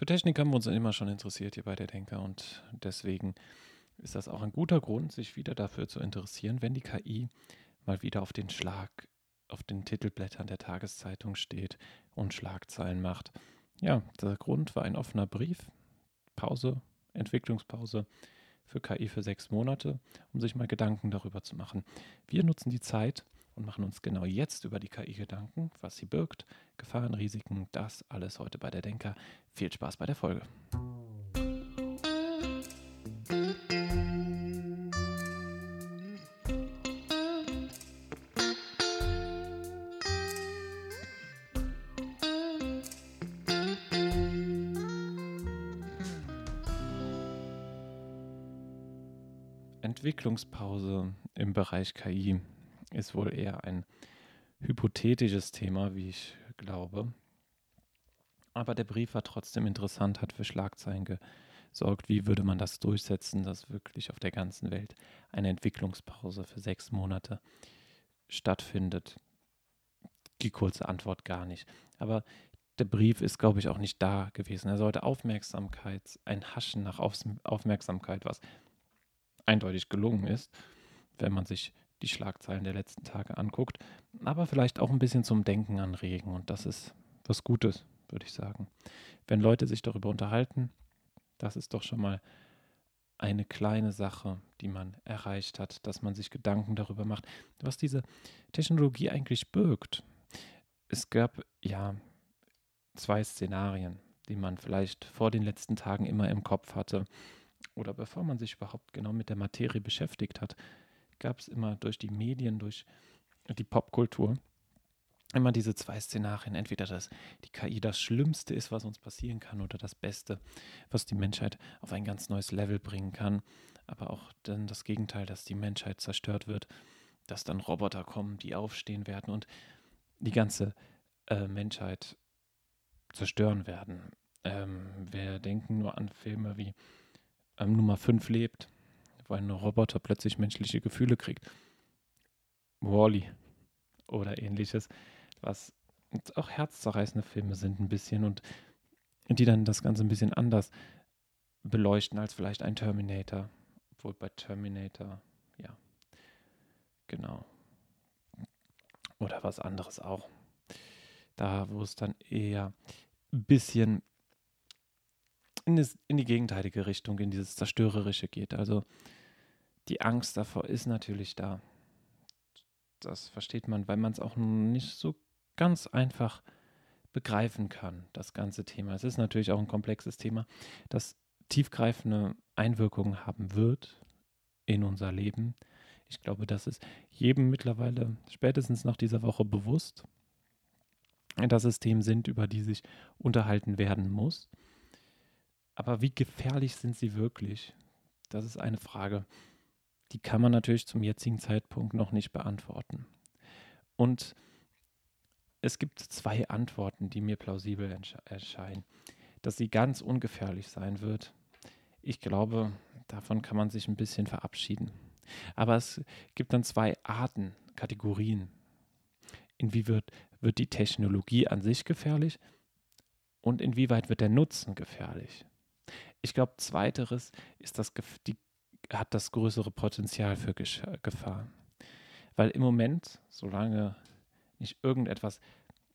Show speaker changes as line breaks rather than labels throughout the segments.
Für Technik haben wir uns immer schon interessiert hier bei der Denker und deswegen ist das auch ein guter Grund, sich wieder dafür zu interessieren, wenn die KI mal wieder auf den Schlag, auf den Titelblättern der Tageszeitung steht und Schlagzeilen macht. Ja, der Grund war ein offener Brief, Pause, Entwicklungspause für KI für sechs Monate, um sich mal Gedanken darüber zu machen. Wir nutzen die Zeit und machen uns genau jetzt über die KI Gedanken, was sie birgt, Gefahren, Risiken, das alles heute bei der Denker. Viel Spaß bei der Folge. Entwicklungspause im Bereich KI ist wohl eher ein hypothetisches Thema, wie ich glaube. Aber der Brief war trotzdem interessant, hat für Schlagzeilen gesorgt. Wie würde man das durchsetzen, dass wirklich auf der ganzen Welt eine Entwicklungspause für sechs Monate stattfindet? Die kurze Antwort gar nicht. Aber der Brief ist, glaube ich, auch nicht da gewesen. Er sollte Aufmerksamkeit, ein Haschen nach Aufmerksamkeit, was eindeutig gelungen ist, wenn man sich die Schlagzeilen der letzten Tage anguckt, aber vielleicht auch ein bisschen zum Denken anregen. Und das ist was Gutes, würde ich sagen. Wenn Leute sich darüber unterhalten, das ist doch schon mal eine kleine Sache, die man erreicht hat, dass man sich Gedanken darüber macht, was diese Technologie eigentlich birgt. Es gab ja zwei Szenarien, die man vielleicht vor den letzten Tagen immer im Kopf hatte oder bevor man sich überhaupt genau mit der Materie beschäftigt hat gab es immer durch die Medien, durch die Popkultur immer diese zwei Szenarien. Entweder, dass die KI das Schlimmste ist, was uns passieren kann, oder das Beste, was die Menschheit auf ein ganz neues Level bringen kann. Aber auch dann das Gegenteil, dass die Menschheit zerstört wird, dass dann Roboter kommen, die aufstehen werden und die ganze äh, Menschheit zerstören werden. Ähm, wir denken nur an Filme wie ähm, Nummer 5 lebt, wo ein Roboter plötzlich menschliche Gefühle kriegt. Wally oder ähnliches, was auch herzzerreißende Filme sind ein bisschen und die dann das Ganze ein bisschen anders beleuchten als vielleicht ein Terminator. Obwohl bei Terminator, ja, genau. Oder was anderes auch. Da, wo es dann eher ein bisschen in, das, in die gegenteilige Richtung, in dieses Zerstörerische geht. Also die Angst davor ist natürlich da. Das versteht man, weil man es auch nicht so ganz einfach begreifen kann, das ganze Thema. Es ist natürlich auch ein komplexes Thema, das tiefgreifende Einwirkungen haben wird in unser Leben. Ich glaube, das ist jedem mittlerweile spätestens nach dieser Woche bewusst, dass es Themen sind, über die sich unterhalten werden muss. Aber wie gefährlich sind sie wirklich? Das ist eine Frage, die kann man natürlich zum jetzigen Zeitpunkt noch nicht beantworten. Und es gibt zwei Antworten, die mir plausibel erscheinen. Dass sie ganz ungefährlich sein wird, ich glaube, davon kann man sich ein bisschen verabschieden. Aber es gibt dann zwei Arten, Kategorien. Inwieweit wird die Technologie an sich gefährlich und inwieweit wird der Nutzen gefährlich? Ich glaube, zweiteres ist das, die hat das größere Potenzial für Gefahr. Weil im Moment, solange nicht irgendetwas,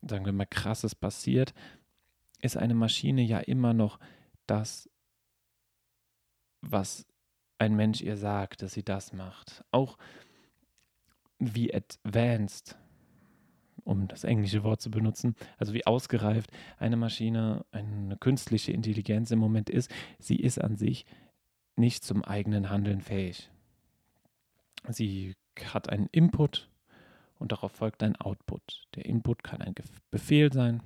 sagen wir mal, krasses passiert, ist eine Maschine ja immer noch das, was ein Mensch ihr sagt, dass sie das macht. Auch wie advanced, um das englische Wort zu benutzen, also wie ausgereift eine Maschine, eine künstliche Intelligenz im Moment ist, sie ist an sich nicht zum eigenen Handeln fähig. Sie hat einen Input und darauf folgt ein Output. Der Input kann ein Befehl sein,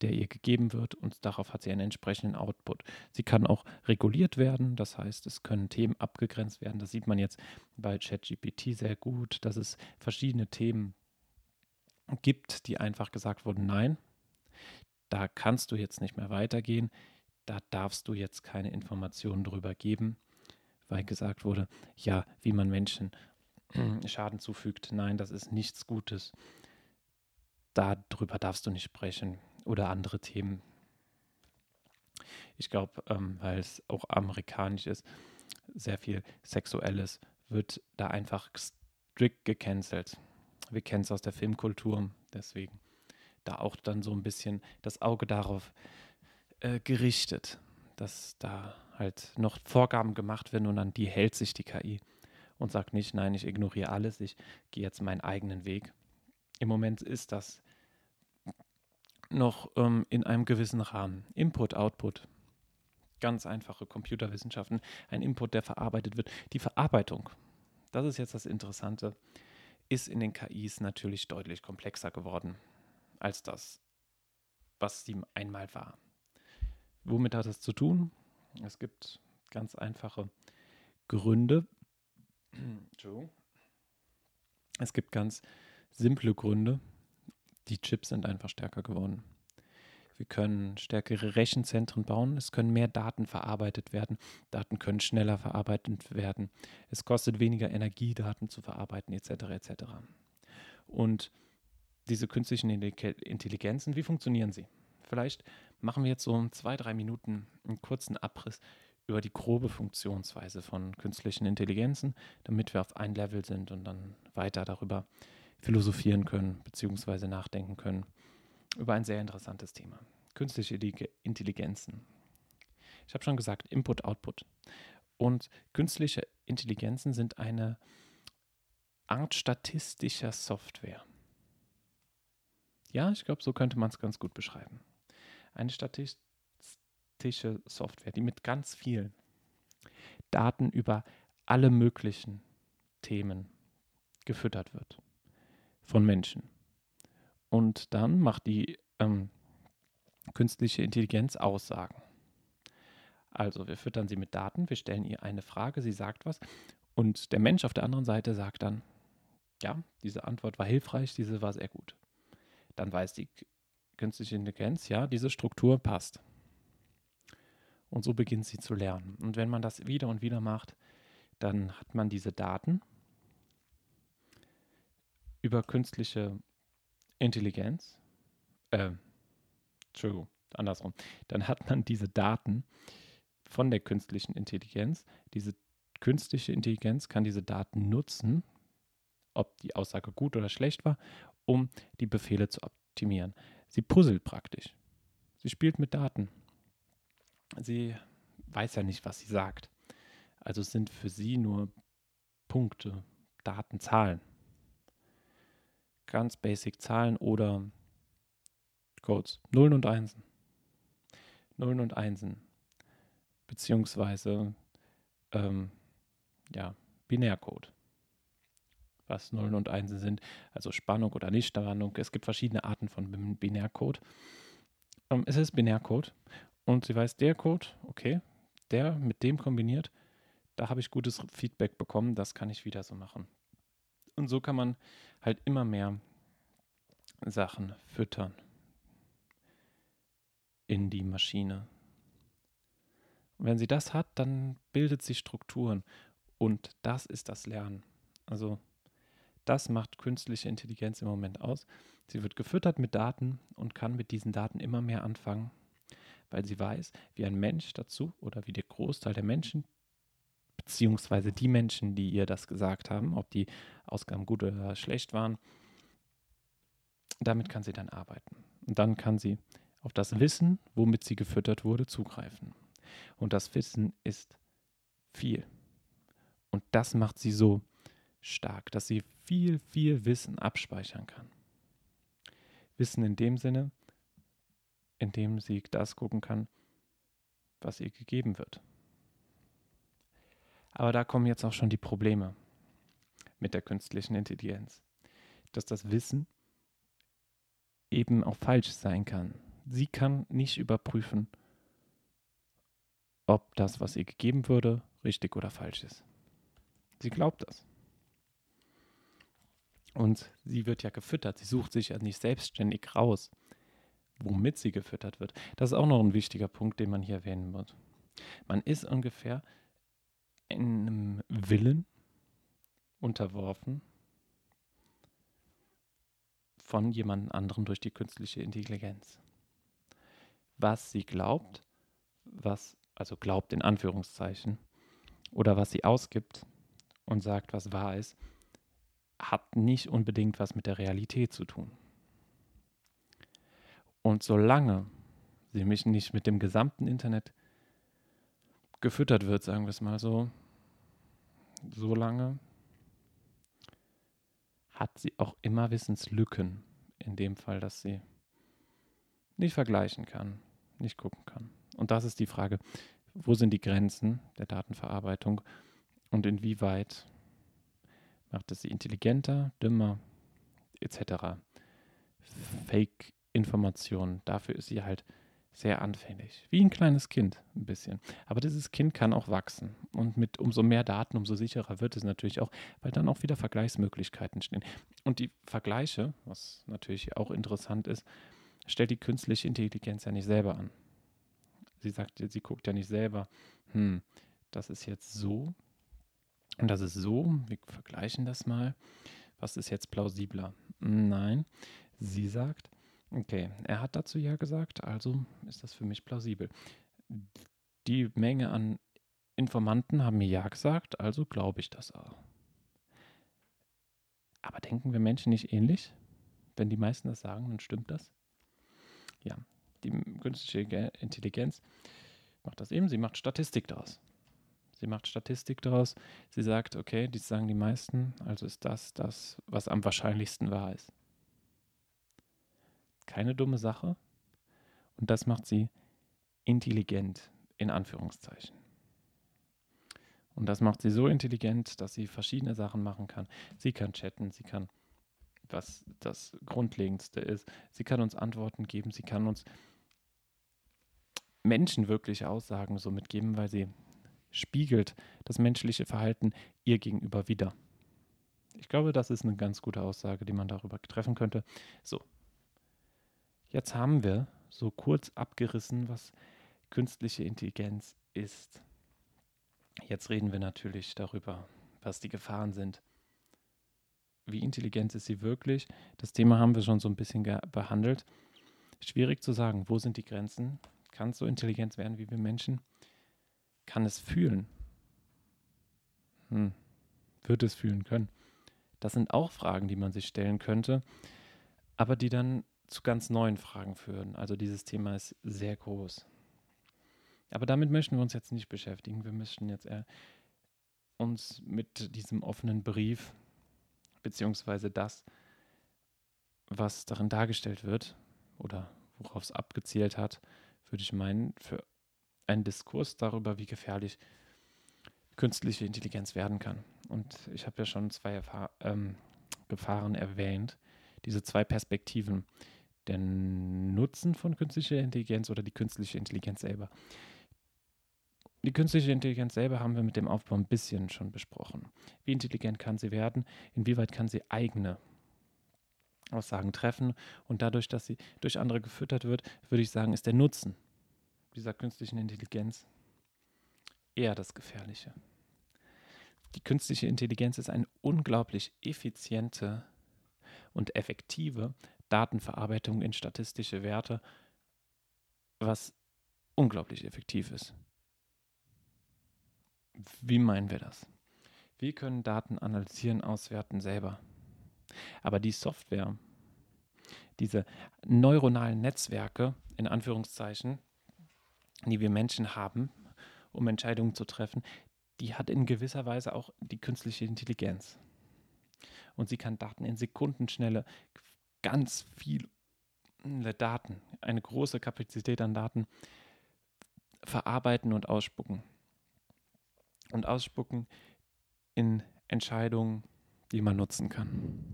der ihr gegeben wird und darauf hat sie einen entsprechenden Output. Sie kann auch reguliert werden, das heißt, es können Themen abgegrenzt werden. Das sieht man jetzt bei ChatGPT sehr gut, dass es verschiedene Themen gibt, die einfach gesagt wurden, nein, da kannst du jetzt nicht mehr weitergehen da darfst du jetzt keine Informationen drüber geben, weil gesagt wurde, ja, wie man Menschen Schaden zufügt, nein, das ist nichts Gutes. Darüber darfst du nicht sprechen oder andere Themen. Ich glaube, ähm, weil es auch amerikanisch ist, sehr viel Sexuelles wird da einfach strikt gecancelt. Wir kennen es aus der Filmkultur, deswegen da auch dann so ein bisschen das Auge darauf äh, gerichtet, dass da halt noch Vorgaben gemacht werden und an die hält sich die KI und sagt nicht, nein, ich ignoriere alles, ich gehe jetzt meinen eigenen Weg. Im Moment ist das noch ähm, in einem gewissen Rahmen. Input, Output. Ganz einfache Computerwissenschaften. Ein Input, der verarbeitet wird. Die Verarbeitung, das ist jetzt das Interessante, ist in den KIs natürlich deutlich komplexer geworden als das, was sie einmal war. Womit hat es zu tun? Es gibt ganz einfache Gründe. Es gibt ganz simple Gründe. Die Chips sind einfach stärker geworden. Wir können stärkere Rechenzentren bauen. Es können mehr Daten verarbeitet werden. Daten können schneller verarbeitet werden. Es kostet weniger Energie, Daten zu verarbeiten, etc. etc. Und diese künstlichen Intelligenzen, wie funktionieren sie? Vielleicht machen wir jetzt so zwei, drei Minuten einen kurzen Abriss über die grobe Funktionsweise von künstlichen Intelligenzen, damit wir auf ein Level sind und dann weiter darüber philosophieren können, beziehungsweise nachdenken können über ein sehr interessantes Thema. Künstliche Intelligenzen. Ich habe schon gesagt, Input, Output. Und künstliche Intelligenzen sind eine Art statistischer Software. Ja, ich glaube, so könnte man es ganz gut beschreiben. Eine statistische Software, die mit ganz vielen Daten über alle möglichen Themen gefüttert wird von Menschen. Und dann macht die ähm, künstliche Intelligenz Aussagen. Also wir füttern sie mit Daten, wir stellen ihr eine Frage, sie sagt was und der Mensch auf der anderen Seite sagt dann, ja, diese Antwort war hilfreich, diese war sehr gut dann weiß die künstliche Intelligenz, ja, diese Struktur passt. Und so beginnt sie zu lernen. Und wenn man das wieder und wieder macht, dann hat man diese Daten über künstliche Intelligenz, äh, Entschuldigung, andersrum, dann hat man diese Daten von der künstlichen Intelligenz. Diese künstliche Intelligenz kann diese Daten nutzen, ob die Aussage gut oder schlecht war, um die Befehle zu optimieren. Sie puzzelt praktisch. Sie spielt mit Daten. Sie weiß ja nicht, was sie sagt. Also sind für sie nur Punkte, Daten, Zahlen. Ganz basic Zahlen oder Codes. Nullen und Einsen. Nullen und Einsen. Beziehungsweise ähm, ja, Binärcode was Nullen und Einsen sind, also Spannung oder Nichtspannung. Es gibt verschiedene Arten von Binärcode. Ähm, es ist Binärcode und sie weiß, der Code, okay, der mit dem kombiniert, da habe ich gutes Feedback bekommen, das kann ich wieder so machen. Und so kann man halt immer mehr Sachen füttern in die Maschine. Und wenn sie das hat, dann bildet sie Strukturen und das ist das Lernen. Also das macht künstliche Intelligenz im Moment aus. Sie wird gefüttert mit Daten und kann mit diesen Daten immer mehr anfangen, weil sie weiß, wie ein Mensch dazu oder wie der Großteil der Menschen, beziehungsweise die Menschen, die ihr das gesagt haben, ob die Ausgaben gut oder schlecht waren, damit kann sie dann arbeiten. Und dann kann sie auf das Wissen, womit sie gefüttert wurde, zugreifen. Und das Wissen ist viel. Und das macht sie so stark, dass sie viel, viel Wissen abspeichern kann. Wissen in dem Sinne, in dem sie das gucken kann, was ihr gegeben wird. Aber da kommen jetzt auch schon die Probleme mit der künstlichen Intelligenz, dass das Wissen eben auch falsch sein kann. Sie kann nicht überprüfen, ob das, was ihr gegeben würde, richtig oder falsch ist. Sie glaubt das. Und sie wird ja gefüttert. Sie sucht sich ja nicht selbstständig raus, womit sie gefüttert wird. Das ist auch noch ein wichtiger Punkt, den man hier erwähnen wird. Man ist ungefähr einem Willen unterworfen von jemand anderem durch die künstliche Intelligenz. Was sie glaubt, was, also glaubt in Anführungszeichen, oder was sie ausgibt und sagt, was wahr ist, hat nicht unbedingt was mit der Realität zu tun. Und solange sie mich nicht mit dem gesamten Internet gefüttert wird, sagen wir es mal so, solange hat sie auch immer Wissenslücken. In dem Fall, dass sie nicht vergleichen kann, nicht gucken kann. Und das ist die Frage, wo sind die Grenzen der Datenverarbeitung und inwieweit macht es sie intelligenter, dümmer, etc. Fake-Informationen, dafür ist sie halt sehr anfällig. Wie ein kleines Kind, ein bisschen. Aber dieses Kind kann auch wachsen. Und mit umso mehr Daten, umso sicherer wird es natürlich auch, weil dann auch wieder Vergleichsmöglichkeiten stehen. Und die Vergleiche, was natürlich auch interessant ist, stellt die künstliche Intelligenz ja nicht selber an. Sie sagt, sie guckt ja nicht selber, hm, das ist jetzt so und das ist so, wir vergleichen das mal. Was ist jetzt plausibler? Nein, sie sagt, okay, er hat dazu ja gesagt, also ist das für mich plausibel. Die Menge an Informanten haben mir ja gesagt, also glaube ich das auch. Aber denken wir Menschen nicht ähnlich? Wenn die meisten das sagen, dann stimmt das? Ja, die künstliche Intelligenz macht das eben, sie macht Statistik daraus. Sie macht Statistik daraus. Sie sagt, okay, dies sagen die meisten, also ist das das, was am wahrscheinlichsten wahr ist. Keine dumme Sache. Und das macht sie intelligent, in Anführungszeichen. Und das macht sie so intelligent, dass sie verschiedene Sachen machen kann. Sie kann chatten, sie kann, was das Grundlegendste ist, sie kann uns Antworten geben, sie kann uns menschenwirkliche Aussagen so mitgeben, weil sie spiegelt das menschliche Verhalten ihr gegenüber wieder. Ich glaube, das ist eine ganz gute Aussage, die man darüber treffen könnte. So, jetzt haben wir so kurz abgerissen, was künstliche Intelligenz ist. Jetzt reden wir natürlich darüber, was die Gefahren sind. Wie intelligent ist sie wirklich? Das Thema haben wir schon so ein bisschen behandelt. Schwierig zu sagen, wo sind die Grenzen? Kann es so intelligent werden wie wir Menschen? Kann es fühlen? Hm. Wird es fühlen können? Das sind auch Fragen, die man sich stellen könnte, aber die dann zu ganz neuen Fragen führen. Also dieses Thema ist sehr groß. Aber damit möchten wir uns jetzt nicht beschäftigen. Wir möchten jetzt eher uns mit diesem offenen Brief, beziehungsweise das, was darin dargestellt wird oder worauf es abgezielt hat, würde ich meinen, für ein Diskurs darüber, wie gefährlich künstliche Intelligenz werden kann. Und ich habe ja schon zwei Erfahr ähm, Gefahren erwähnt, diese zwei Perspektiven, der Nutzen von künstlicher Intelligenz oder die künstliche Intelligenz selber. Die künstliche Intelligenz selber haben wir mit dem Aufbau ein bisschen schon besprochen. Wie intelligent kann sie werden? Inwieweit kann sie eigene Aussagen treffen? Und dadurch, dass sie durch andere gefüttert wird, würde ich sagen, ist der Nutzen dieser künstlichen Intelligenz eher das Gefährliche. Die künstliche Intelligenz ist eine unglaublich effiziente und effektive Datenverarbeitung in statistische Werte, was unglaublich effektiv ist. Wie meinen wir das? Wir können Daten analysieren, auswerten selber. Aber die Software, diese neuronalen Netzwerke, in Anführungszeichen, die wir Menschen haben, um Entscheidungen zu treffen, die hat in gewisser Weise auch die künstliche Intelligenz. Und sie kann Daten in Sekundenschnelle, ganz viele Daten, eine große Kapazität an Daten verarbeiten und ausspucken. Und ausspucken in Entscheidungen, die man nutzen kann.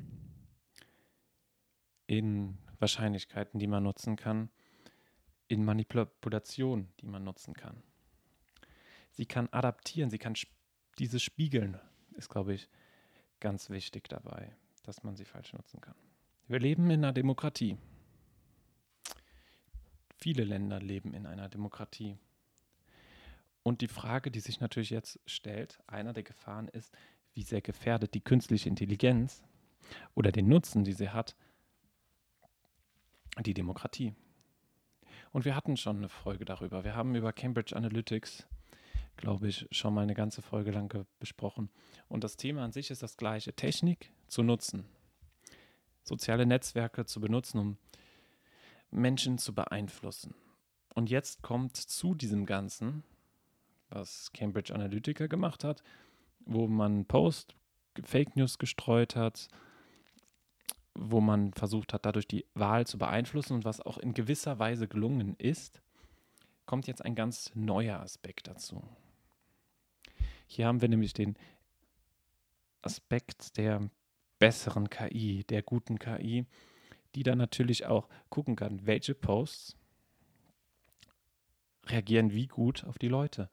In Wahrscheinlichkeiten, die man nutzen kann in Manipulation, die man nutzen kann. Sie kann adaptieren, sie kann diese spiegeln, ist, glaube ich, ganz wichtig dabei, dass man sie falsch nutzen kann. Wir leben in einer Demokratie. Viele Länder leben in einer Demokratie. Und die Frage, die sich natürlich jetzt stellt, einer der Gefahren ist, wie sehr gefährdet die künstliche Intelligenz oder den Nutzen, die sie hat, die Demokratie. Und wir hatten schon eine Folge darüber. Wir haben über Cambridge Analytics, glaube ich, schon mal eine ganze Folge lang besprochen. Und das Thema an sich ist das gleiche. Technik zu nutzen. Soziale Netzwerke zu benutzen, um Menschen zu beeinflussen. Und jetzt kommt zu diesem Ganzen, was Cambridge Analytica gemacht hat, wo man Post, Fake News gestreut hat, wo man versucht hat, dadurch die Wahl zu beeinflussen und was auch in gewisser Weise gelungen ist, kommt jetzt ein ganz neuer Aspekt dazu. Hier haben wir nämlich den Aspekt der besseren KI, der guten KI, die dann natürlich auch gucken kann, welche Posts reagieren wie gut auf die Leute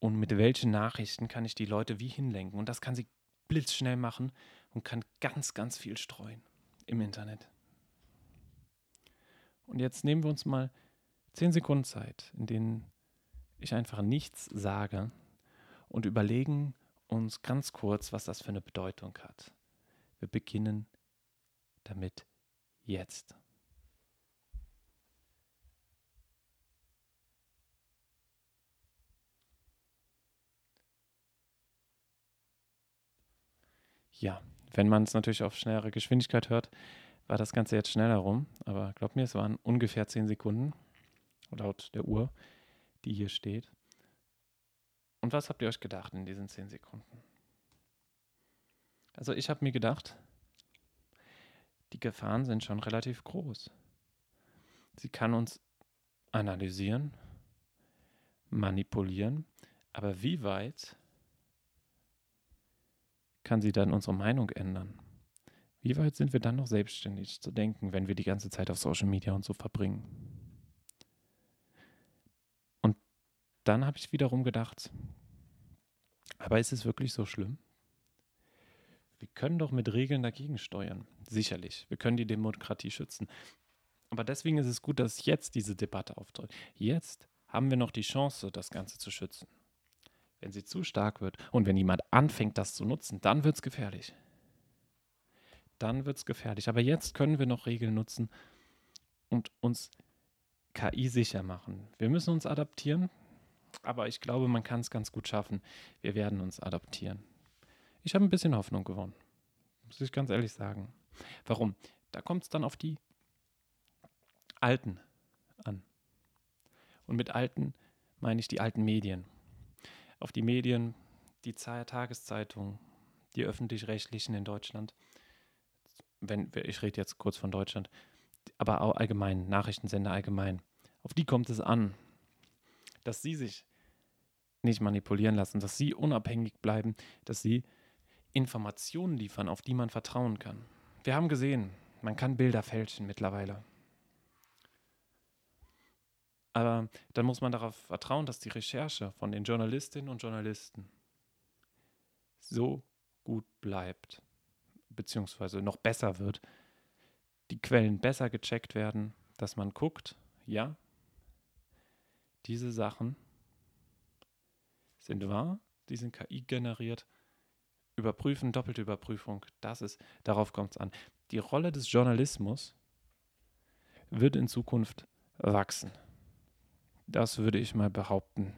und mit welchen Nachrichten kann ich die Leute wie hinlenken. Und das kann sie blitzschnell machen und kann ganz, ganz viel streuen im Internet. Und jetzt nehmen wir uns mal zehn Sekunden Zeit, in denen ich einfach nichts sage und überlegen uns ganz kurz, was das für eine Bedeutung hat. Wir beginnen damit jetzt. Ja, wenn man es natürlich auf schnellere Geschwindigkeit hört, war das Ganze jetzt schneller rum. Aber glaubt mir, es waren ungefähr 10 Sekunden laut der Uhr, die hier steht. Und was habt ihr euch gedacht in diesen 10 Sekunden? Also ich habe mir gedacht, die Gefahren sind schon relativ groß. Sie kann uns analysieren, manipulieren, aber wie weit kann sie dann unsere Meinung ändern? Wie weit sind wir dann noch selbstständig zu denken, wenn wir die ganze Zeit auf Social Media und so verbringen? Und dann habe ich wiederum gedacht, aber ist es wirklich so schlimm? Wir können doch mit Regeln dagegen steuern. Sicherlich. Wir können die Demokratie schützen. Aber deswegen ist es gut, dass jetzt diese Debatte auftritt. Jetzt haben wir noch die Chance, das Ganze zu schützen. Wenn sie zu stark wird und wenn jemand anfängt, das zu nutzen, dann wird es gefährlich. Dann wird es gefährlich. Aber jetzt können wir noch Regeln nutzen und uns KI sicher machen. Wir müssen uns adaptieren, aber ich glaube, man kann es ganz gut schaffen. Wir werden uns adaptieren. Ich habe ein bisschen Hoffnung gewonnen. Muss ich ganz ehrlich sagen. Warum? Da kommt es dann auf die Alten an. Und mit Alten meine ich die alten Medien auf die Medien, die Tageszeitung, die öffentlich-rechtlichen in Deutschland, wenn ich rede jetzt kurz von Deutschland, aber auch allgemein, Nachrichtensender allgemein, auf die kommt es an, dass sie sich nicht manipulieren lassen, dass sie unabhängig bleiben, dass sie Informationen liefern, auf die man vertrauen kann. Wir haben gesehen, man kann Bilder fälschen mittlerweile. Aber dann muss man darauf vertrauen, dass die Recherche von den Journalistinnen und Journalisten so gut bleibt, beziehungsweise noch besser wird, die Quellen besser gecheckt werden, dass man guckt, ja, diese Sachen sind wahr, die sind KI generiert, überprüfen, doppelte Überprüfung, das ist, darauf kommt es an. Die Rolle des Journalismus wird in Zukunft wachsen. Das würde ich mal behaupten.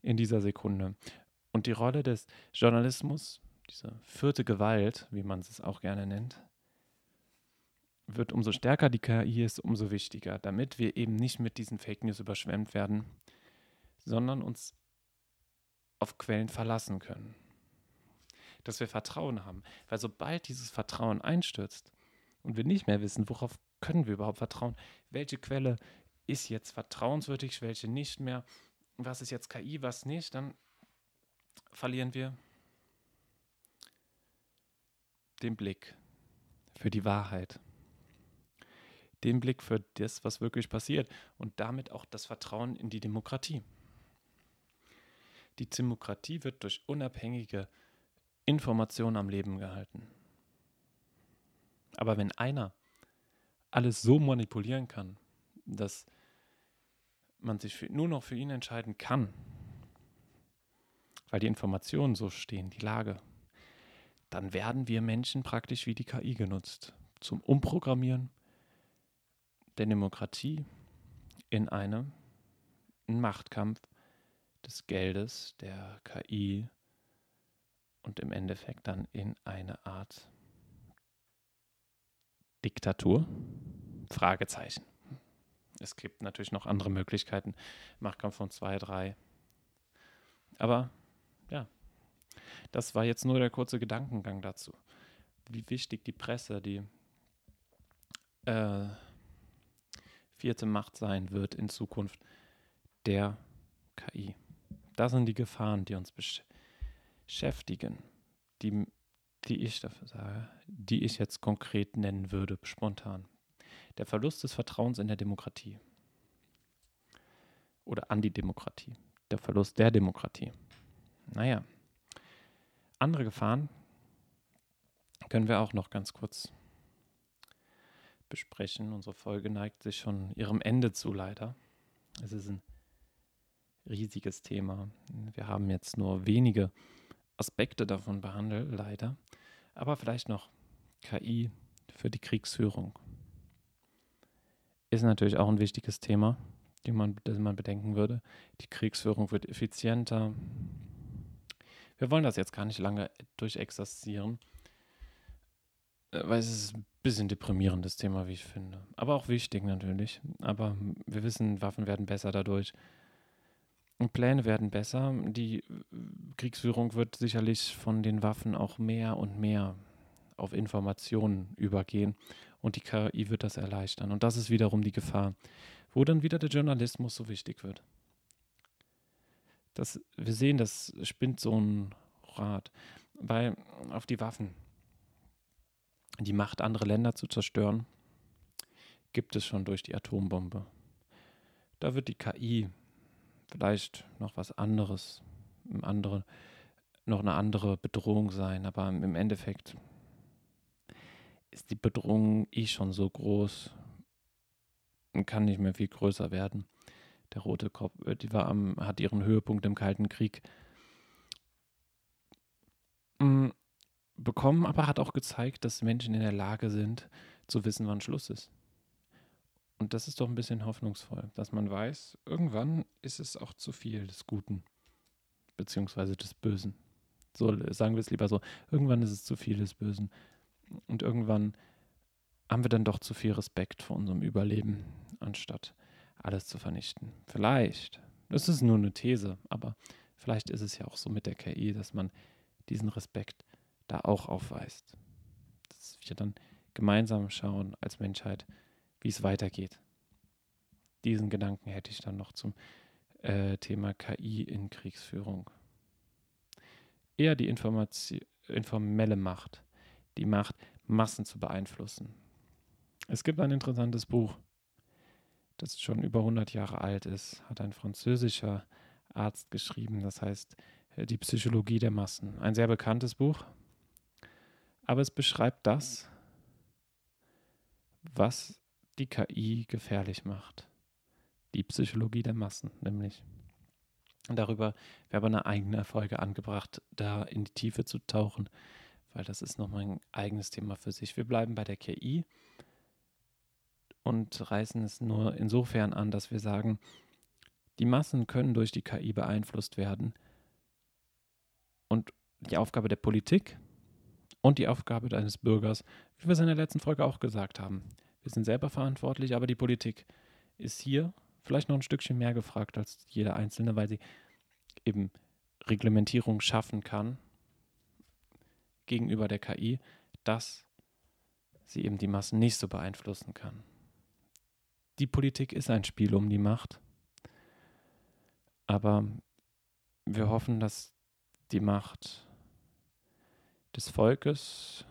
In dieser Sekunde. Und die Rolle des Journalismus, diese vierte Gewalt, wie man es auch gerne nennt, wird umso stärker die KI ist, umso wichtiger, damit wir eben nicht mit diesen Fake News überschwemmt werden, sondern uns auf Quellen verlassen können. Dass wir Vertrauen haben. Weil sobald dieses Vertrauen einstürzt und wir nicht mehr wissen, worauf können wir überhaupt vertrauen, welche Quelle ist jetzt vertrauenswürdig, welche nicht mehr, was ist jetzt KI, was nicht, dann verlieren wir den Blick für die Wahrheit, den Blick für das, was wirklich passiert und damit auch das Vertrauen in die Demokratie. Die Demokratie wird durch unabhängige Informationen am Leben gehalten. Aber wenn einer alles so manipulieren kann, dass man sich für, nur noch für ihn entscheiden kann, weil die Informationen so stehen, die Lage, dann werden wir Menschen praktisch wie die KI genutzt zum Umprogrammieren der Demokratie in eine, einen Machtkampf des Geldes, der KI und im Endeffekt dann in eine Art Diktatur? Fragezeichen. Es gibt natürlich noch andere Möglichkeiten. Machtkampf von zwei, drei. Aber ja, das war jetzt nur der kurze Gedankengang dazu. Wie wichtig die Presse, die äh, vierte Macht sein wird in Zukunft der KI. Das sind die Gefahren, die uns beschäftigen, die, die ich dafür sage, die ich jetzt konkret nennen würde, spontan. Der Verlust des Vertrauens in der Demokratie. Oder an die Demokratie. Der Verlust der Demokratie. Naja. Andere Gefahren können wir auch noch ganz kurz besprechen. Unsere Folge neigt sich schon ihrem Ende zu, leider. Es ist ein riesiges Thema. Wir haben jetzt nur wenige Aspekte davon behandelt, leider. Aber vielleicht noch KI für die Kriegsführung. Ist natürlich auch ein wichtiges Thema, die man, das man bedenken würde. Die Kriegsführung wird effizienter. Wir wollen das jetzt gar nicht lange durchexerzieren, äh, weil es ist ein bisschen deprimierendes Thema, wie ich finde. Aber auch wichtig natürlich. Aber wir wissen, Waffen werden besser dadurch. Pläne werden besser. Die Kriegsführung wird sicherlich von den Waffen auch mehr und mehr auf Informationen übergehen und die KI wird das erleichtern. Und das ist wiederum die Gefahr, wo dann wieder der Journalismus so wichtig wird. Das, wir sehen, das spinnt so ein Rad, weil auf die Waffen, die Macht, andere Länder zu zerstören, gibt es schon durch die Atombombe. Da wird die KI vielleicht noch was anderes, andere, noch eine andere Bedrohung sein, aber im Endeffekt ist die Bedrohung eh schon so groß und kann nicht mehr viel größer werden. Der rote Kopf, äh, die war am, hat ihren Höhepunkt im Kalten Krieg mm, bekommen, aber hat auch gezeigt, dass Menschen in der Lage sind, zu wissen, wann Schluss ist. Und das ist doch ein bisschen hoffnungsvoll, dass man weiß, irgendwann ist es auch zu viel des Guten, beziehungsweise des Bösen. So sagen wir es lieber so, irgendwann ist es zu viel des Bösen. Und irgendwann haben wir dann doch zu viel Respekt vor unserem Überleben, anstatt alles zu vernichten. Vielleicht, das ist nur eine These, aber vielleicht ist es ja auch so mit der KI, dass man diesen Respekt da auch aufweist. Dass wir dann gemeinsam schauen als Menschheit, wie es weitergeht. Diesen Gedanken hätte ich dann noch zum äh, Thema KI in Kriegsführung. Eher die informelle Macht, die Macht, Massen zu beeinflussen. Es gibt ein interessantes Buch, das schon über 100 Jahre alt ist, hat ein französischer Arzt geschrieben, das heißt äh, Die Psychologie der Massen. Ein sehr bekanntes Buch, aber es beschreibt das, was die KI gefährlich macht. Die Psychologie der Massen, nämlich. Darüber wäre aber eine eigene Folge angebracht, da in die Tiefe zu tauchen, weil das ist nochmal ein eigenes Thema für sich. Wir bleiben bei der KI und reißen es nur insofern an, dass wir sagen, die Massen können durch die KI beeinflusst werden. Und die Aufgabe der Politik und die Aufgabe eines Bürgers, wie wir es in der letzten Folge auch gesagt haben, wir sind selber verantwortlich, aber die Politik ist hier vielleicht noch ein Stückchen mehr gefragt als jeder Einzelne, weil sie eben Reglementierung schaffen kann gegenüber der KI, dass sie eben die Massen nicht so beeinflussen kann. Die Politik ist ein Spiel um die Macht, aber wir hoffen, dass die Macht des Volkes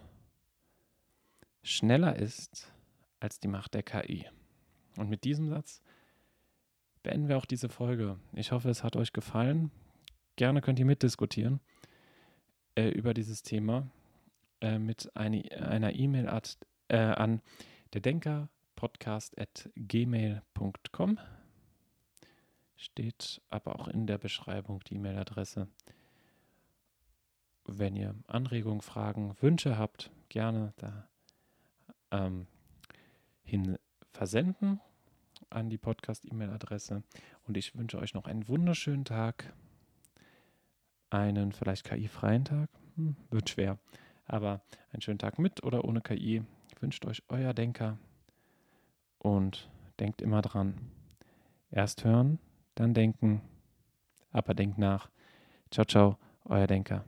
schneller ist als die Macht der KI. Und mit diesem Satz beenden wir auch diese Folge. Ich hoffe, es hat euch gefallen. Gerne könnt ihr mitdiskutieren äh, über dieses Thema äh, mit eine, einer E-Mail äh, an der Denker podcast at gmail.com. Steht aber auch in der Beschreibung die E-Mail-Adresse. Wenn ihr Anregungen, Fragen, Wünsche habt, gerne da ähm, hin versenden. an die Podcast-E-Mail-Adresse. Und ich wünsche euch noch einen wunderschönen Tag. Einen vielleicht KI-freien Tag. Hm, wird schwer. Aber einen schönen Tag mit oder ohne KI. Wünscht euch euer Denker. Und denkt immer dran. Erst hören, dann denken. Aber denkt nach. Ciao, ciao, euer Denker.